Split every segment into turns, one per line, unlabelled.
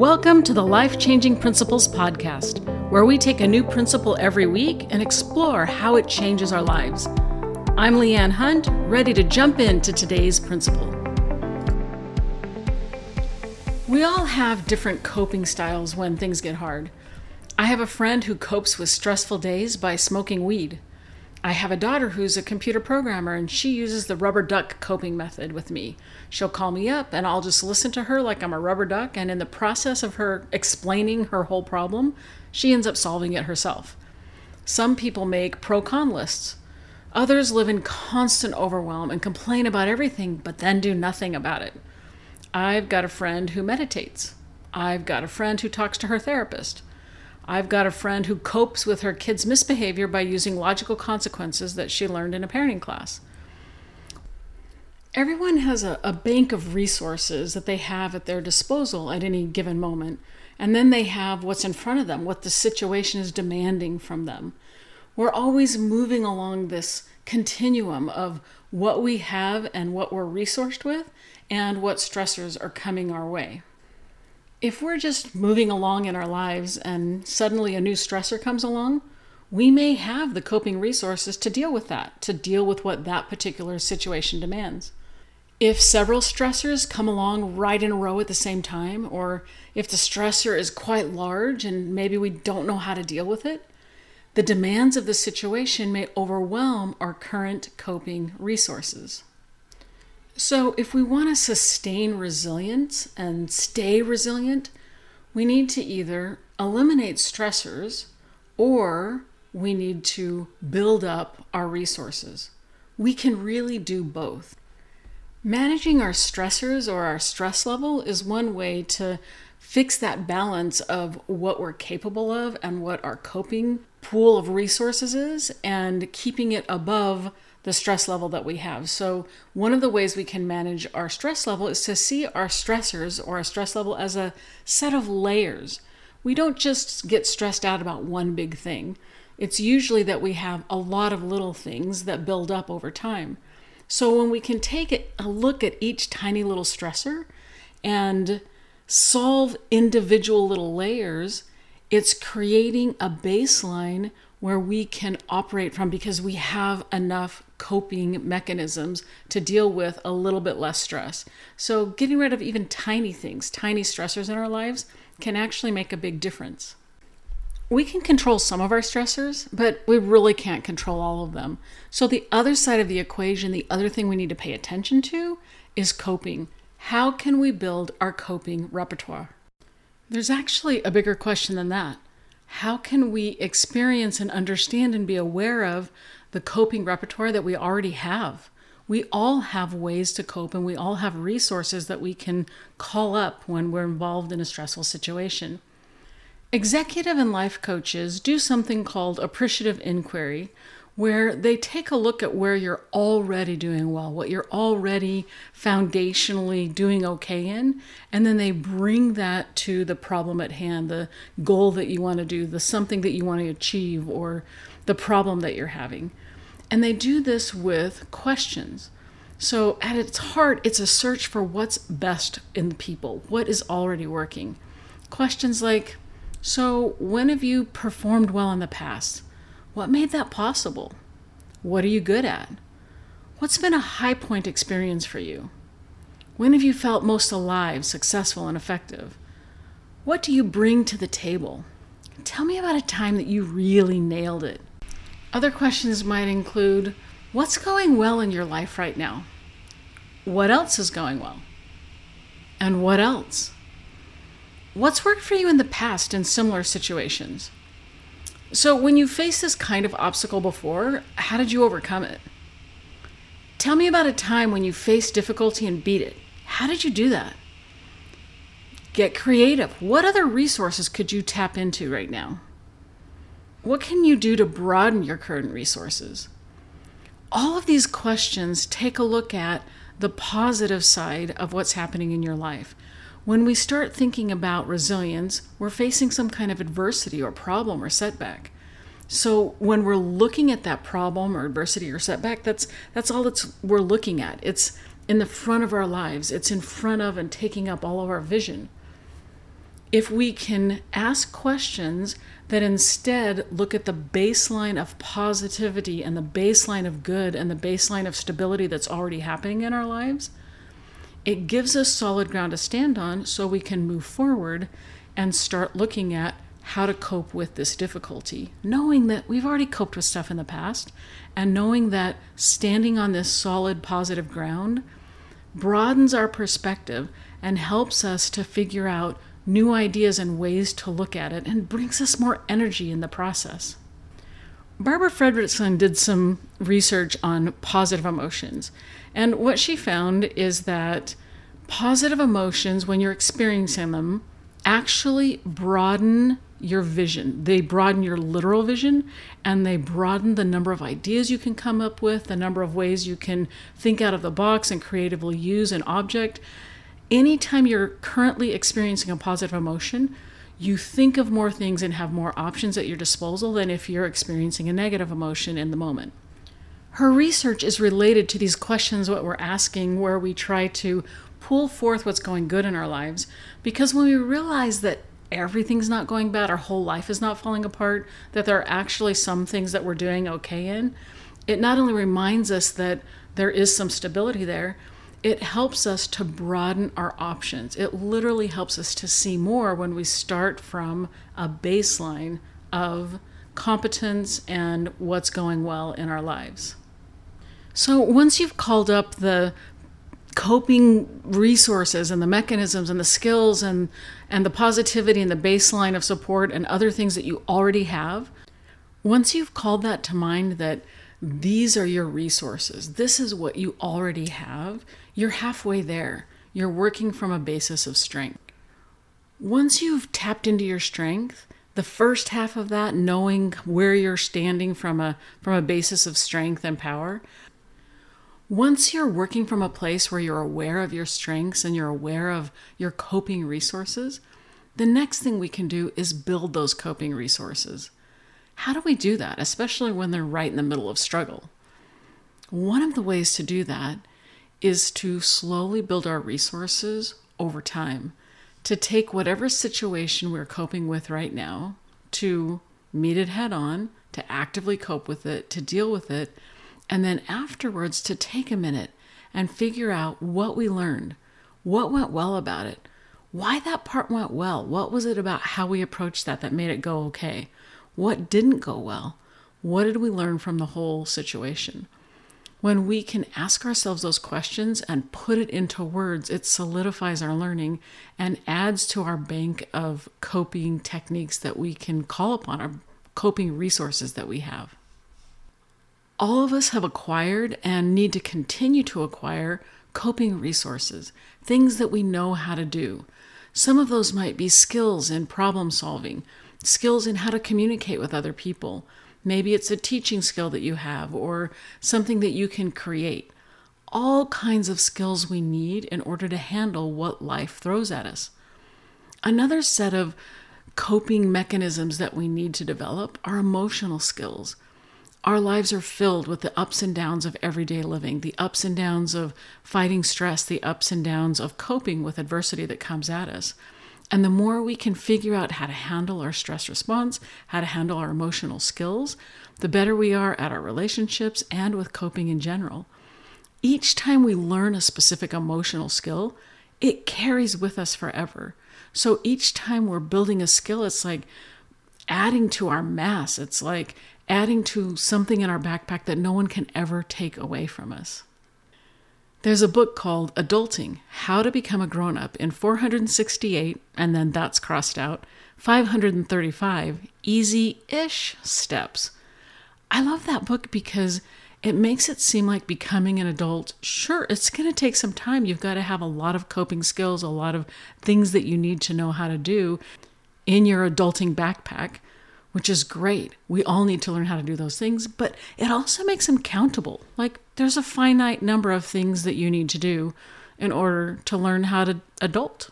Welcome to the Life Changing Principles Podcast, where we take a new principle every week and explore how it changes our lives. I'm Leanne Hunt, ready to jump into today's principle. We all have different coping styles when things get hard. I have a friend who copes with stressful days by smoking weed. I have a daughter who's a computer programmer and she uses the rubber duck coping method with me. She'll call me up and I'll just listen to her like I'm a rubber duck, and in the process of her explaining her whole problem, she ends up solving it herself. Some people make pro con lists. Others live in constant overwhelm and complain about everything, but then do nothing about it. I've got a friend who meditates. I've got a friend who talks to her therapist. I've got a friend who copes with her kids' misbehavior by using logical consequences that she learned in a parenting class. Everyone has a, a, bank of resources that they have at their disposal at any given moment, and then they have what's in front of them, what the situation is demanding from them. We're always moving along this continuum of what we have and what we're resourced with, and what stressors are coming our way if we're just moving along in our lives and suddenly a new stressor comes along, we may have the coping resources to deal with that, to deal with what that particular situation demands. If several stressors come along right in a row at the same time, or if the stressor is quite large and maybe we don't know how to deal with it, the demands of the situation may overwhelm our current coping resources. So, if we want to sustain resilience and stay resilient, we need to either eliminate stressors or we need to build up our resources. We can really do both. Managing our stressors or our stress level is one way to fix that balance of what we're capable of and what our coping pool of resources is, and keeping it above the stress level that we have. So, one of the ways we can manage our stress level is to see our stressors or our stress level as a set of layers. We don't just get stressed out about one big thing. It's usually that we have a lot of little things that build up over time. So, when we can take a look at each tiny little stressor and solve individual little layers, it's creating a baseline where we can operate from because we have enough coping mechanisms to deal with a little bit less stress. So, getting rid of even tiny things, tiny stressors in our lives, can actually make a big difference. We can control some of our stressors, but we really can't control all of them. So, the other side of the equation, the other thing we need to pay attention to is coping. How can we build our coping repertoire? There's actually a bigger question than that how can we experience and understand and be aware of the coping repertoire that we already have? We all have ways to cope and we all have resources that we can call up when we're involved in a stressful situation. Executive and life coaches do something called appreciative inquiry, where they take a look at where you're already doing well, what you're already foundationally doing okay in, and then they bring that to the problem at hand, the goal that you want to do, the something that you want to achieve, or the problem that you're having. And they do this with questions. So, at its heart, it's a search for what's best in people, what is already working. Questions like So, when have you performed well in the past? What made that possible? What are you good at? What's been a high point experience for you? When have you felt most alive, successful, and effective? What do you bring to the table? Tell me about a time that you really nailed it. Other questions might include What's going well in your life right now? What else is going well? And what else? What's worked for you in the past in similar situations? So, when you faced this kind of obstacle before, how did you overcome it? Tell me about a time when you faced difficulty and beat it. How did you do that? Get creative. What other resources could you tap into right now? What can you do to broaden your current resources? All of these questions take a look at the positive side of what's happening in your life. When we start thinking about resilience, we're facing some kind of adversity or problem or setback. So when we're looking at that problem or adversity or setback, that's that's all that's we're looking at. It's in the front of our lives. It's in front of and taking up all of our vision. if we can ask questions that instead look at the baseline of positivity and the baseline of good and the baseline of stability that's already happening in our lives, it gives us solid ground to stand on so we can move forward and start looking at how to cope with this difficulty, knowing that we've already coped with stuff in the past, and knowing that standing on this solid, positive ground broadens our perspective and helps us to figure out new ideas and ways to look at it and brings us more energy in the process. Barbara Fredrickson did some research on positive emotions, and what she found is that positive emotions, when you're experiencing them, actually broaden your vision. They broaden your literal vision and they broaden the number of ideas you can come up with, the number of ways you can think out of the box and creatively use an object. Anytime you're currently experiencing a positive emotion, you think of more things and have more options at your disposal than if you're experiencing a negative emotion in the moment. Her research is related to these questions, what we're asking, where we try to pull forth what's going good in our lives. Because when we realize that everything's not going bad, our whole life is not falling apart, that there are actually some things that we're doing okay in, it not only reminds us that there is some stability there, it helps us to broaden our options. It literally helps us to see more when we start from a baseline of competence and what's going well in our lives. So once you've called up the coping resources and the mechanisms and the skills and and the positivity and the baseline of support and other things that you already have once you've called that to mind that these are your resources. This is what you already have. You're halfway there. You're working from a basis of strength. Once you've tapped into your strength the first half of that knowing where you're standing from a from a basis of strength and power once you're working from a place where you're aware of your strengths and you're aware of your coping resources, the next thing we can do is build those coping resources. How do we do that, especially when they're right in the middle of struggle? One of the ways to do that is to slowly build our resources over time, to take whatever situation we're coping with right now, to meet it head on, to actively cope with it, to deal with it, and then afterwards to take a minute and figure out what we learned, what went well about it, why that part went well, what was it about how we approached that that made it go okay, what didn't go well, what did we learn from the whole situation. When we can ask ourselves those questions and put it into words, it solidifies our learning and adds to our bank of coping techniques that we can call upon, our coping resources that we have all of us have acquired and need to continue to acquire coping resources, things that we know how to do. Some of those might be skills in problem solving, skills in how to communicate with other people. Maybe it's a teaching skill that you have or something that you can create. All kinds of skills we need in order to handle what life throws at us. Another set of coping mechanisms that we need to develop are emotional skills. Our lives are filled with the ups and downs of everyday living, the ups and downs of fighting stress, the ups and downs of coping with adversity that comes at us. And the more we can figure out how to handle our stress response, how to handle our emotional skills, the better we are at our relationships and with coping in general. Each time we learn a specific emotional skill, it carries with us forever. So each time we're building a skill, it's like adding to our mass. It's like adding to something in our backpack that no one can ever take away from us. There's a book called Adulting How to Become a Grown Up in 468, and then that's crossed out, 535 easy ish steps. I love that book because it makes it seem like becoming an adult, sure, it's going to take some time. You've got to have a lot of coping skills, a lot of things that you need to know how to do in your adulting backpack which is great. We all need to learn how to do those things, but it also makes them countable. Like there's a finite number of things that you need to do in order to learn how to adult.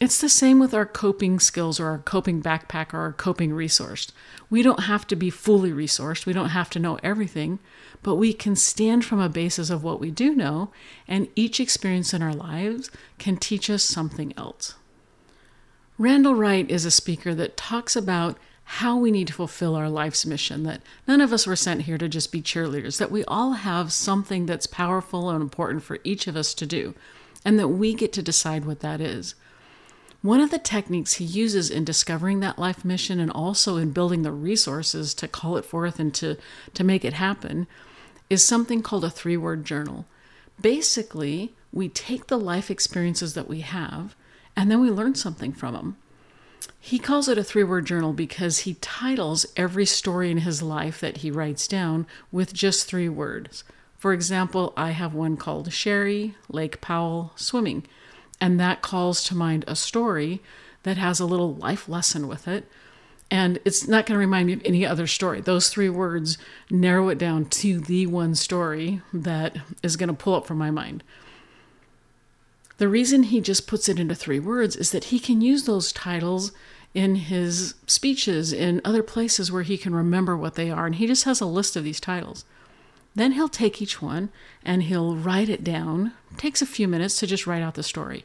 It's the same with our coping skills or our coping backpack or our coping resource. We don't have to be fully resourced, we don't have to know everything, but we can stand from a basis of what we do know, and each experience in our lives can teach us something else. Randall Wright is a speaker that talks about how we need to fulfill our life's mission, that none of us were sent here to just be cheerleaders, that we all have something that's powerful and important for each of us to do, and that we get to decide what that is. One of the techniques he uses in discovering that life mission and also in building the resources to call it forth and to, to make it happen is something called a three word journal. Basically, we take the life experiences that we have and then we learn something from them. He calls it a three word journal because he titles every story in his life that he writes down with just three words. For example, I have one called Sherry, Lake Powell, Swimming, and that calls to mind a story that has a little life lesson with it. And it's not going to remind me of any other story. Those three words narrow it down to the one story that is going to pull up from my mind. The reason he just puts it into three words is that he can use those titles in his speeches in other places where he can remember what they are. And he just has a list of these titles. Then he'll take each one and he'll write it down. It takes a few minutes to just write out the story.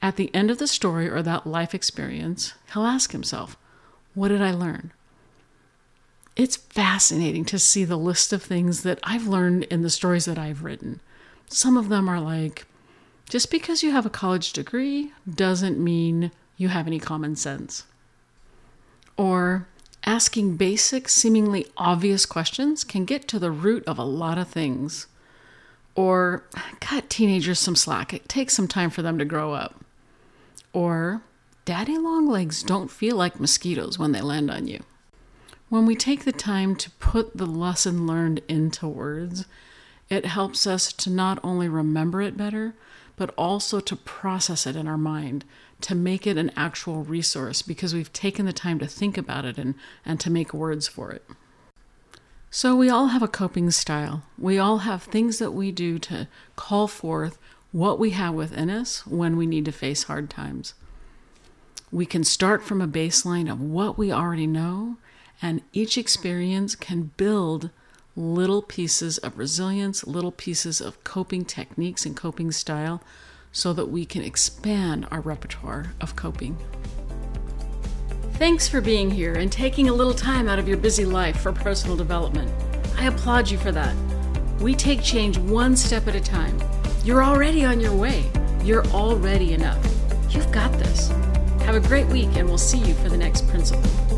At the end of the story or that life experience, he'll ask himself, What did I learn? It's fascinating to see the list of things that I've learned in the stories that I've written. Some of them are like, just because you have a college degree doesn't mean you have any common sense. Or asking basic, seemingly obvious questions can get to the root of a lot of things. Or cut teenagers some slack, it takes some time for them to grow up. Or daddy long legs don't feel like mosquitoes when they land on you. When we take the time to put the lesson learned into words, it helps us to not only remember it better, but also to process it in our mind, to make it an actual resource because we've taken the time to think about it and, and to make words for it. So, we all have a coping style. We all have things that we do to call forth what we have within us when we need to face hard times. We can start from a baseline of what we already know, and each experience can build little pieces of resilience, little pieces of coping techniques and coping style so that we can expand our repertoire of coping. Thanks for being here and taking a little time out of your busy life for personal development. I applaud you for that. We take change one step at a time. You're already on your way. You're already enough. You've got this. Have a great week, and we'll see you for the next principle.